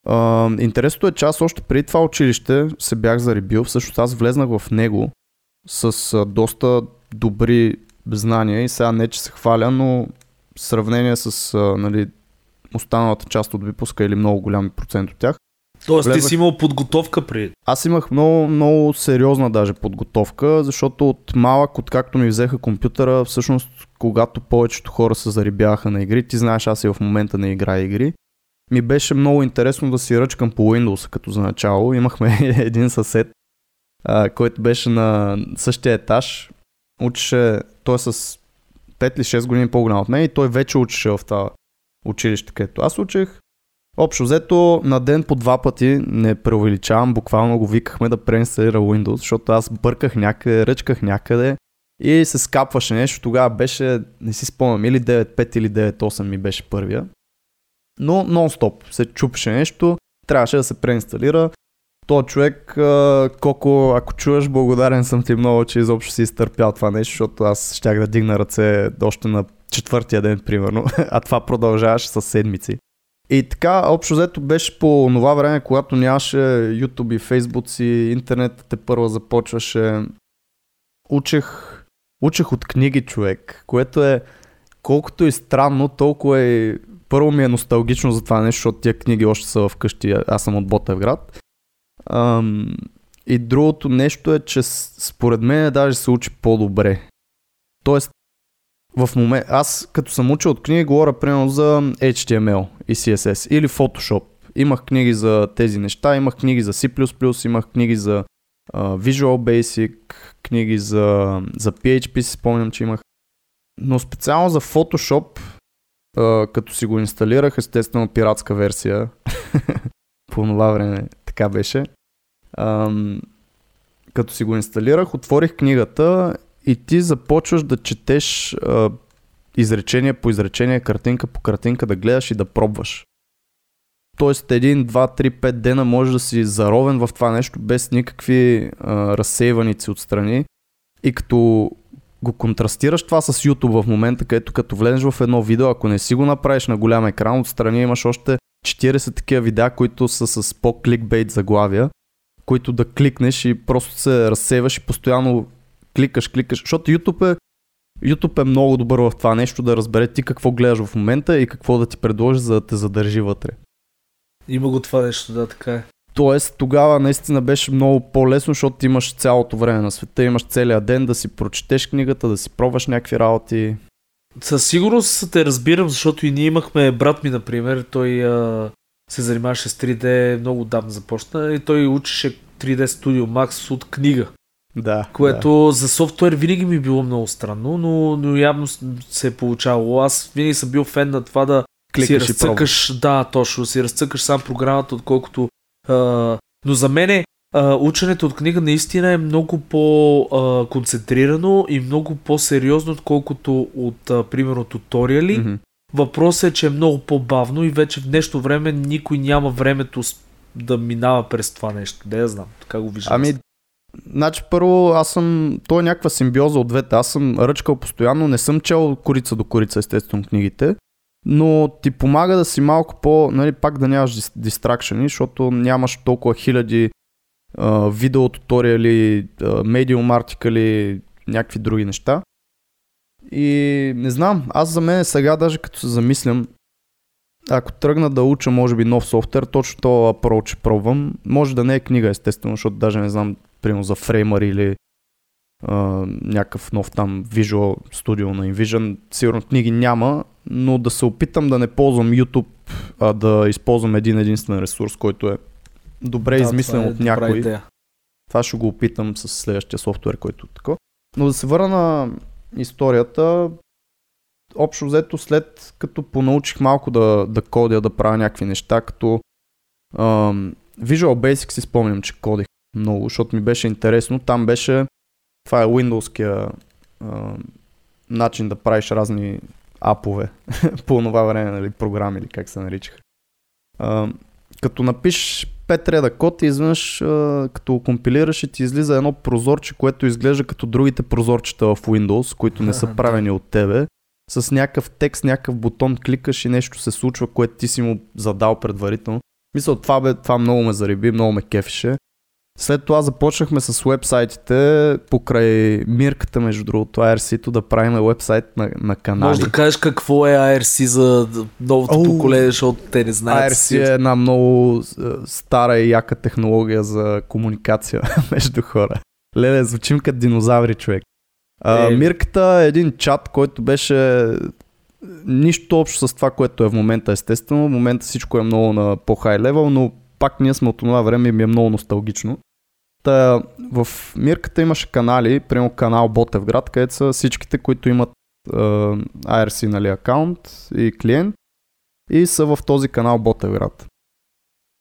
А, интересното е, че аз още преди това училище се бях заребил, всъщност аз влезнах в него с а, доста добри знания и сега не, че се хваля, но в сравнение с а, нали, останалата част от випуска или много голям процент от тях, Тоест Влезнах- ти си имал подготовка при... аз имах много, много сериозна даже подготовка, защото от малък, откакто ми взеха компютъра, всъщност когато повечето хора се зарибяха на игри, ти знаеш, аз и в момента не играя игри, ми беше много интересно да си ръчкам по Windows като за начало. Имахме един съсед, а, който беше на същия етаж, учеше, той е с 5 или 6 години по-голям от мен и той вече учеше в това училище, където аз учех. Общо взето на ден по два пъти, не преувеличавам, буквално го викахме да преинсталира Windows, защото аз бърках някъде, ръчках някъде и се скапваше нещо. Тогава беше, не си спомням, или 9.5 или 9.8 ми беше първия. Но нон-стоп се чупеше нещо, трябваше да се преинсталира. То човек, а, Коко, ако чуваш, благодарен съм ти много, че изобщо си изтърпял това нещо, защото аз щях да дигна ръце още на четвъртия ден, примерно, а това продължаваше с седмици. И така, общо взето беше по това време, когато нямаше YouTube и Facebook и интернет те първа започваше. Учех, учех от книги човек, което е колкото и странно, толкова е... Първо ми е носталгично за това нещо, защото тия книги още са вкъщи, аз съм от Ботевград. Ам, и другото нещо е, че според мен даже се учи по-добре. Тоест, в момент, аз като съм учил от книги, говоря примерно за HTML и CSS или Photoshop. Имах книги за тези неща, имах книги за C++, имах книги за uh, Visual Basic, книги за, за PHP, си спомням, че имах. Но специално за Photoshop, uh, като си го инсталирах, естествено пиратска версия, по това време така беше, Ам, като си го инсталирах, отворих книгата и ти започваш да четеш а, изречение по изречение, картинка по картинка, да гледаш и да пробваш. Тоест един, два, три, пет дена можеш да си заровен в това нещо без никакви а, разсейваници отстрани. И като го контрастираш това с YouTube в момента, където като влезеш в едно видео, ако не си го направиш на голям екран, отстрани имаш още 40 такива видеа, които са с по-кликбейт заглавия, които да кликнеш и просто се разсейваш и постоянно кликаш, кликаш, защото YouTube е, YouTube е много добър в това нещо да разбере ти какво гледаш в момента и какво да ти предложи, за да те задържи вътре. Има го това нещо, да, така е. Тоест тогава наистина беше много по-лесно, защото ти имаш цялото време на света, имаш целия ден да си прочетеш книгата, да си пробваш някакви работи. Със сигурност те разбирам, защото и ние имахме брат ми, например, той а, се занимаваше с 3D, много отдавна започна и той учеше 3D Studio Max от книга, Да. което за софтуер винаги ми е било много странно, но, но явно се е получавало. Аз винаги съм бил фен на това да Кликаш си и разцъкаш, да, точно, да си разцъкаш сам програмата, отколкото... А, но за мен ученето от книга наистина е много по-концентрирано и много по-сериозно, отколкото от, а, примерно, туториали. Мгм. Въпросът е, че е много по-бавно и вече в днешно време никой няма времето да минава през това нещо. Да я знам, така го виждам. Ами, значи първо аз съм, то е някаква симбиоза от двете. Аз съм ръчкал постоянно, не съм чел корица до корица, естествено, книгите, но ти помага да си малко по, нали, пак да нямаш дис- дистракшени, защото нямаш толкова хиляди видео туториали, медиум артикали, някакви други неща. И не знам, аз за мен сега даже като се замислям, ако тръгна да уча, може би, нов софтуер, точно това approach пробвам. Може да не е книга, естествено, защото даже не знам, примерно за Framer или а, някакъв нов там Visual Studio на InVision. Сигурно книги няма, но да се опитам да не ползвам YouTube, а да използвам един единствен ресурс, който е добре Да, измислен е от някой. Идея. Това ще го опитам с следващия софтуер, който е тако. Но да се върна на историята. общо взето след като понаучих малко да, да кодя, да правя някакви неща, като ам, Visual Basic си спомням, че кодих много, защото ми беше интересно. Там беше, това е Windows-кия начин да правиш разни апове по това време, нали, програми или как се наричаха. А, като напишеш 5 реда код и изведнъж като компилираш и ти излиза едно прозорче, което изглежда като другите прозорчета в Windows, които не са правени от тебе. С някакъв текст, някакъв бутон кликаш и нещо се случва, което ти си му задал предварително. Мисля, това, бе, това много ме зариби, много ме кефише. След това започнахме с вебсайтите покрай мирката, между другото, IRC-то да правим вебсайт на, на канали. Може да кажеш какво е IRC за новото oh, поколение, защото те не знаят. IRC е една много стара и яка технология за комуникация между хора. Леле, звучим като динозаври, човек. А, е... Мирката е един чат, който беше нищо общо с това, което е в момента, естествено. В момента всичко е много на по-хай левел, но пак ние сме от това време и ми е много носталгично. Та, в Мирката имаше канали, примерно канал Ботевград, където са всичките, които имат е, IRC нали, акаунт и клиент и са в този канал Ботевград.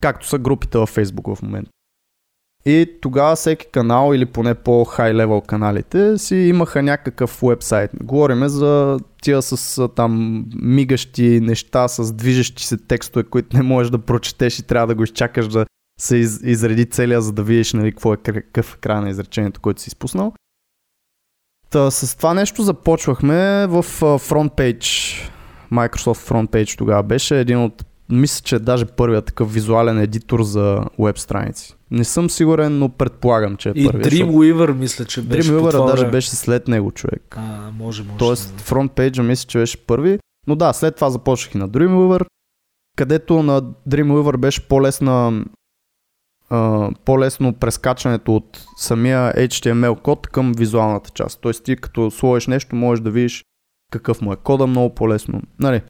Както са групите във Facebook в момента. И тогава всеки канал или поне по-хай левел каналите си имаха някакъв вебсайт. Говориме за тия с там мигащи неща, с движещи се текстове, които не можеш да прочетеш и трябва да го изчакаш да се из, изреди целия, за да видиш нали, какво е какъв край на изречението, което си изпуснал. Та, с това нещо започвахме в FrontPage. Microsoft FrontPage тогава беше един от, мисля, че даже първият такъв визуален едитор за веб страници. Не съм сигурен, но предполагам, че е и първият. И Dreamweaver мисля, че беше Dreamweaver даже беше след него човек. А, може, може. Тоест, FrontPage мисля, че беше първи. Но да, след това започнах и на Dreamweaver, където на Dreamweaver беше по-лесна Uh, по-лесно прескачането от самия HTML код към визуалната част. Тоест ти като сложиш нещо, можеш да видиш какъв му е кода много по-лесно. Нали?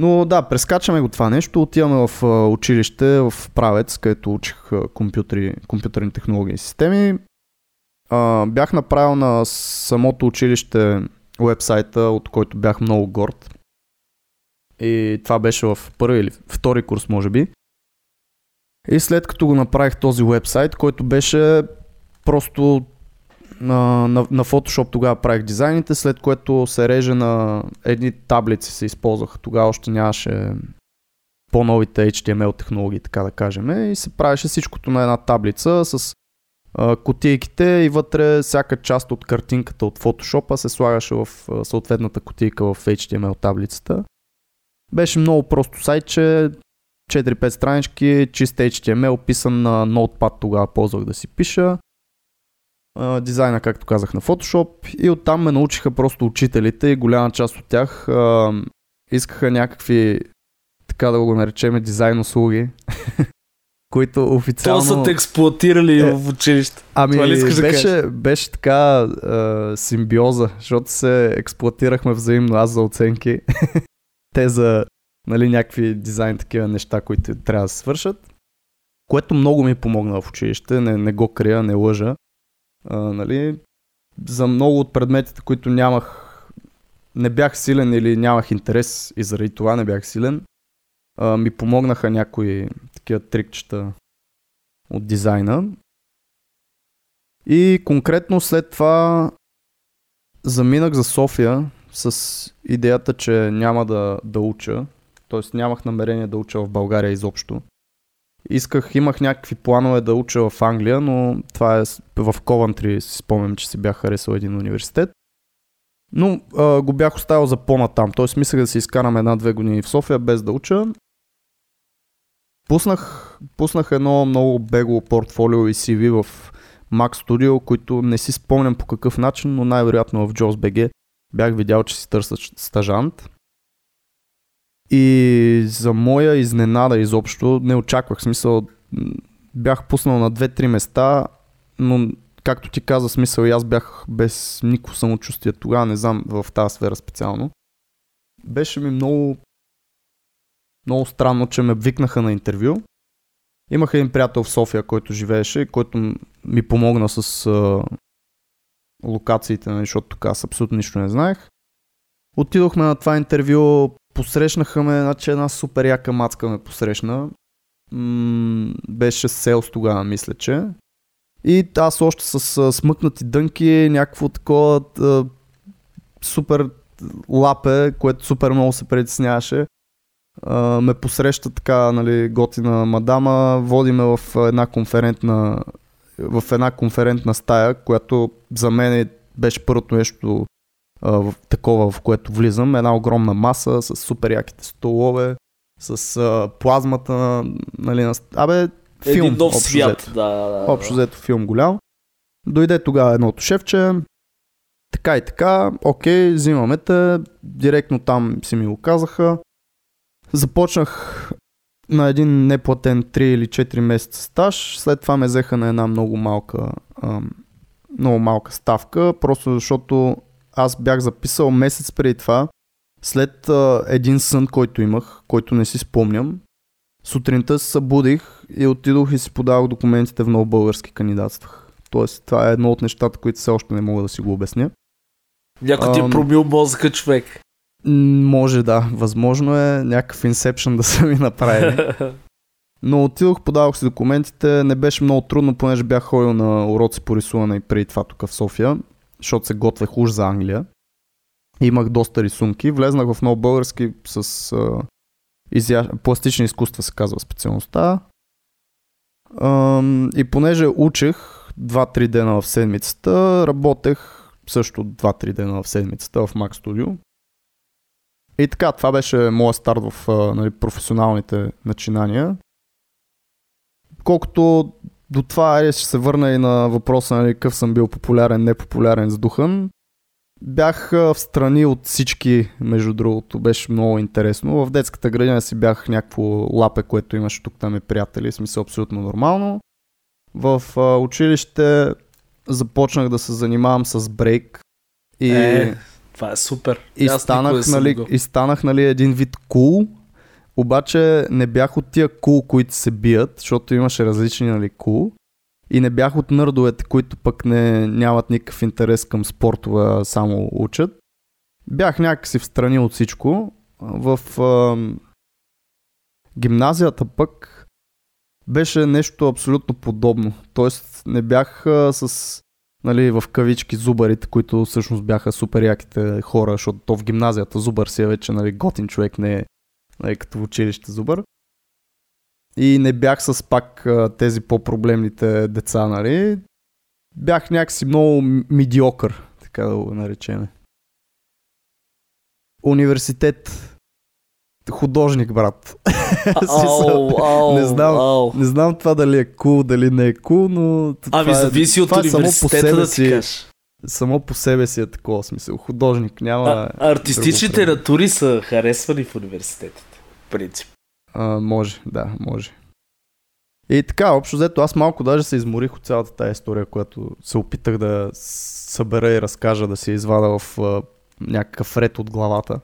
Но да, прескачаме го това нещо, отиваме в училище в Правец, където учих компютри, компютърни технологии и системи. Бях направил на самото училище вебсайта, от който бях много горд. И това беше в първи или втори курс, може би. И след като го направих този вебсайт, който беше просто на, на, на Photoshop тогава правих дизайните, след което се реже на едни таблици се използваха. Тогава още нямаше по-новите HTML технологии, така да кажем. И се правеше всичкото на една таблица с а, кутийките и вътре всяка част от картинката от Photoshop се слагаше в съответната кутийка в HTML таблицата. Беше много просто сайтче, 4-5 странички, чист HTML, писан на Notepad тогава ползвах да си пиша. Дизайна, както казах, на Photoshop и оттам ме научиха просто учителите и голяма част от тях а, искаха някакви, така да го наречем, дизайн услуги, които официално... Това са те експлуатирали е, в училище. Ами Това ли беше, да беше така а, симбиоза, защото се експлуатирахме взаимно аз за оценки, те за нали, някакви дизайн такива неща, които трябва да се свършат. Което много ми помогна в училище, не, не го крия, не лъжа. А, нали, за много от предметите, които нямах, не бях силен или нямах интерес и заради това не бях силен, а, ми помогнаха някои такива трикчета от дизайна. И конкретно след това заминах за София с идеята, че няма да, да уча т.е. нямах намерение да уча в България изобщо. Исках, имах някакви планове да уча в Англия, но това е в Ковантри, си спомням, че си бях харесал един университет. Но а, го бях оставил за по-натам, т.е. мислех да си изкарам една-две години в София без да уча. Пуснах, пуснах едно много бегло портфолио и CV в Mac Studio, които не си спомням по какъв начин, но най-вероятно в JOSBG бях видял, че си търсят стажант. И за моя изненада изобщо не очаквах. Смисъл, бях пуснал на 2-3 места, но както ти каза, смисъл аз бях без никакво самочувствие тогава, не знам в тази сфера специално. Беше ми много много странно, че ме викнаха на интервю. Имах един приятел в София, който живееше, който ми помогна с а, локациите, нали, защото тук аз абсолютно нищо не знаех. Отидохме на това интервю, посрещнаха ме, значи една супер яка мацка ме посрещна. М- беше селс тогава, мисля, че. И аз още с а, смъкнати дънки, някакво такова а, супер лапе, което супер много се притесняваше. А, ме посреща така, нали, готина мадама, водиме в една конферентна в една конферентна стая, която за мен беше първото нещо в, такова, в което влизам. Една огромна маса с супер яките столове, с а, плазмата, нали, на... Абе, филм. Един нов свят. Да, да, да. Общо взето филм голям. Дойде тогава едното шефче, така и така, окей, взимаме те, директно там си ми го казаха. Започнах на един неплатен 3 или 4 месеца стаж, след това ме взеха на една много малка, ам, много малка ставка, просто защото аз бях записал месец преди това, след а, един сън, който имах, който не си спомням, сутринта се събудих и отидох и си подавах документите в много български кандидатствах. Тоест, това е едно от нещата, които все още не мога да си го обясня. Някой ти е Ам. промил мозъка, човек. Може да, възможно е някакъв инсепшън да са ми направили. Но отидох, подавах си документите, не беше много трудно, понеже бях ходил на уроци по рисуване и преди това тук в София, защото се готвех уж за Англия. Имах доста рисунки, влезнах в много български с а, изя... пластични изкуства се казва специалността. Ам, и понеже учех 2-3 дена в седмицата, работех също 2-3 дена в седмицата в Mac Studio. И така, това беше моят старт в а, нали, професионалните начинания. Колкото до това, айде ще се върна и на въпроса, нали, какъв съм бил популярен, непопулярен, сдухан. Бях а, в страни от всички, между другото, беше много интересно. В детската градина си бях някакво лапе, което имаше тук там е приятели, смисъл абсолютно нормално. В училище започнах да се занимавам с брейк. И... Е, Това е супер. И Аз станах, нали, и станах нали, един вид кул, обаче не бях от тия кул, които се бият, защото имаше различни нали, кул. И не бях от нърдовете, които пък не, нямат никакъв интерес към спортове, само учат. Бях някакси в страни от всичко. В а, гимназията пък беше нещо абсолютно подобно. Тоест не бях а, с нали, в кавички зубарите, които всъщност бяха супер яките хора, защото то в гимназията зубър си е вече нали, готин човек, не е нали, като в училище зубър. И не бях с пак тези по-проблемните деца, нали. Бях някакси много медиокър, така да го наречем. Университет. Художник, брат. Смисъл, Ау, ау, не знам. ау. Не знам това дали е кул, дали не е кул, но... Ами е- зависи от това е само по себе да си- кажеш. само по себе си е такова смисъл. Художник няма... А, артистичните натури са харесвани в университетите. Принцип. А, може, да, може. И така, общо взето, аз малко даже се изморих от цялата тази история, която се опитах да събера и разкажа, да се извада в а, някакъв ред от главата.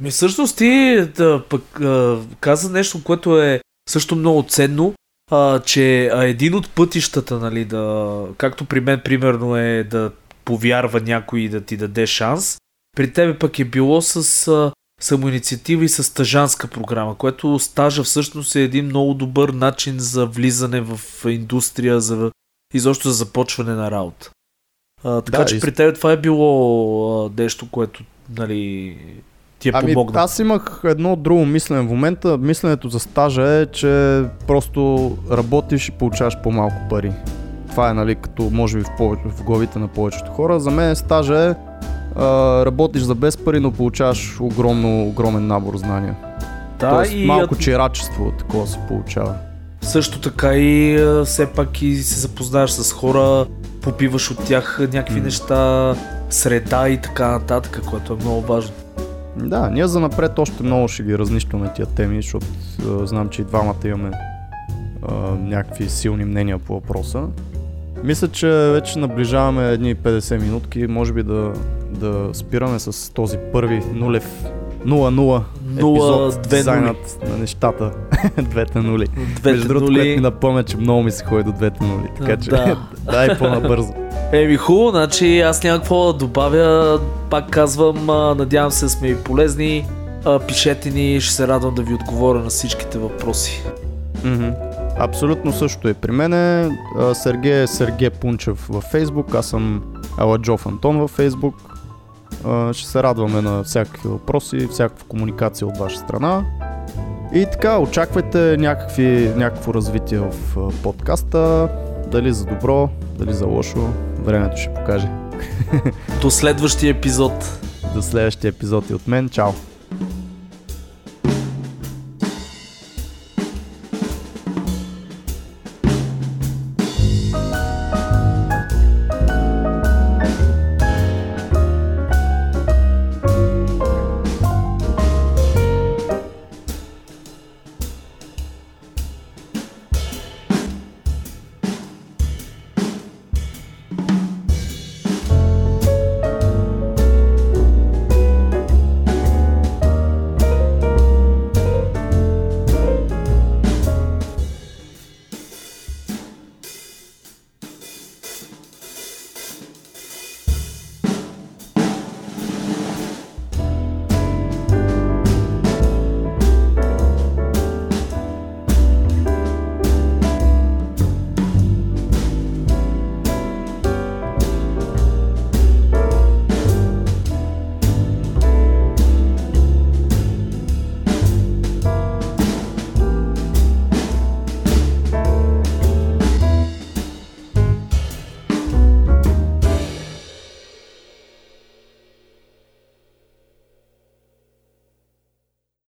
Ми всъщност ти да, пък, а, каза нещо, което е също много ценно, а, че а, един от пътищата, нали, да, както при мен примерно е да повярва някой и да ти даде шанс, при тебе пък е било с а, самоинициатива и с стажанска програма, което стажа всъщност е един много добър начин за влизане в индустрия, за изобщо за започване на работа. А, така Да, че и- при тебе това е било а, нещо, което нали, ти е Ами, помогнало. аз имах едно друго мислене в момента. Мисленето за стажа е, че просто работиш и получаваш по-малко пари. Това е, нали, като може би в, повече, в главите на повечето хора. За мен стажа е а, работиш за без пари, но получаваш огромно, огромен набор знания. Да, Тоест, и малко а, чирачество такова се получава. също така и все пак и се запознаваш с хора, попиваш от тях някакви М. неща, среда и така нататък, което е много важно. Да, ние за напред още много ще ги разнищваме тия теми, защото знам, че и двамата имаме а, някакви силни мнения по въпроса. Мисля, че вече наближаваме едни 50 минутки, може би да, да спираме с този първи нулев 0-0 Нула, епизод, дизайнът на нещата. двете нули. Двете Между другото, което ми напомня, че много ми се ходи до двете нули. Така че Да. дай по-набързо. Еми хубаво, значи аз няма какво да добавя. Пак казвам, надявам се сме ви полезни. Пишете ни, ще се радвам да ви отговоря на всичките въпроси. Мгм. Абсолютно също е при мене. Сергей е Сергей Пунчев във Фейсбук, аз съм Аладжов Антон във Фейсбук. Ще се радваме на всякакви въпроси, всякаква комуникация от ваша страна. И така, очаквайте някакви, някакво развитие в подкаста. Дали за добро, дали за лошо, времето ще покаже. До следващия епизод. До следващия епизод и от мен. Чао!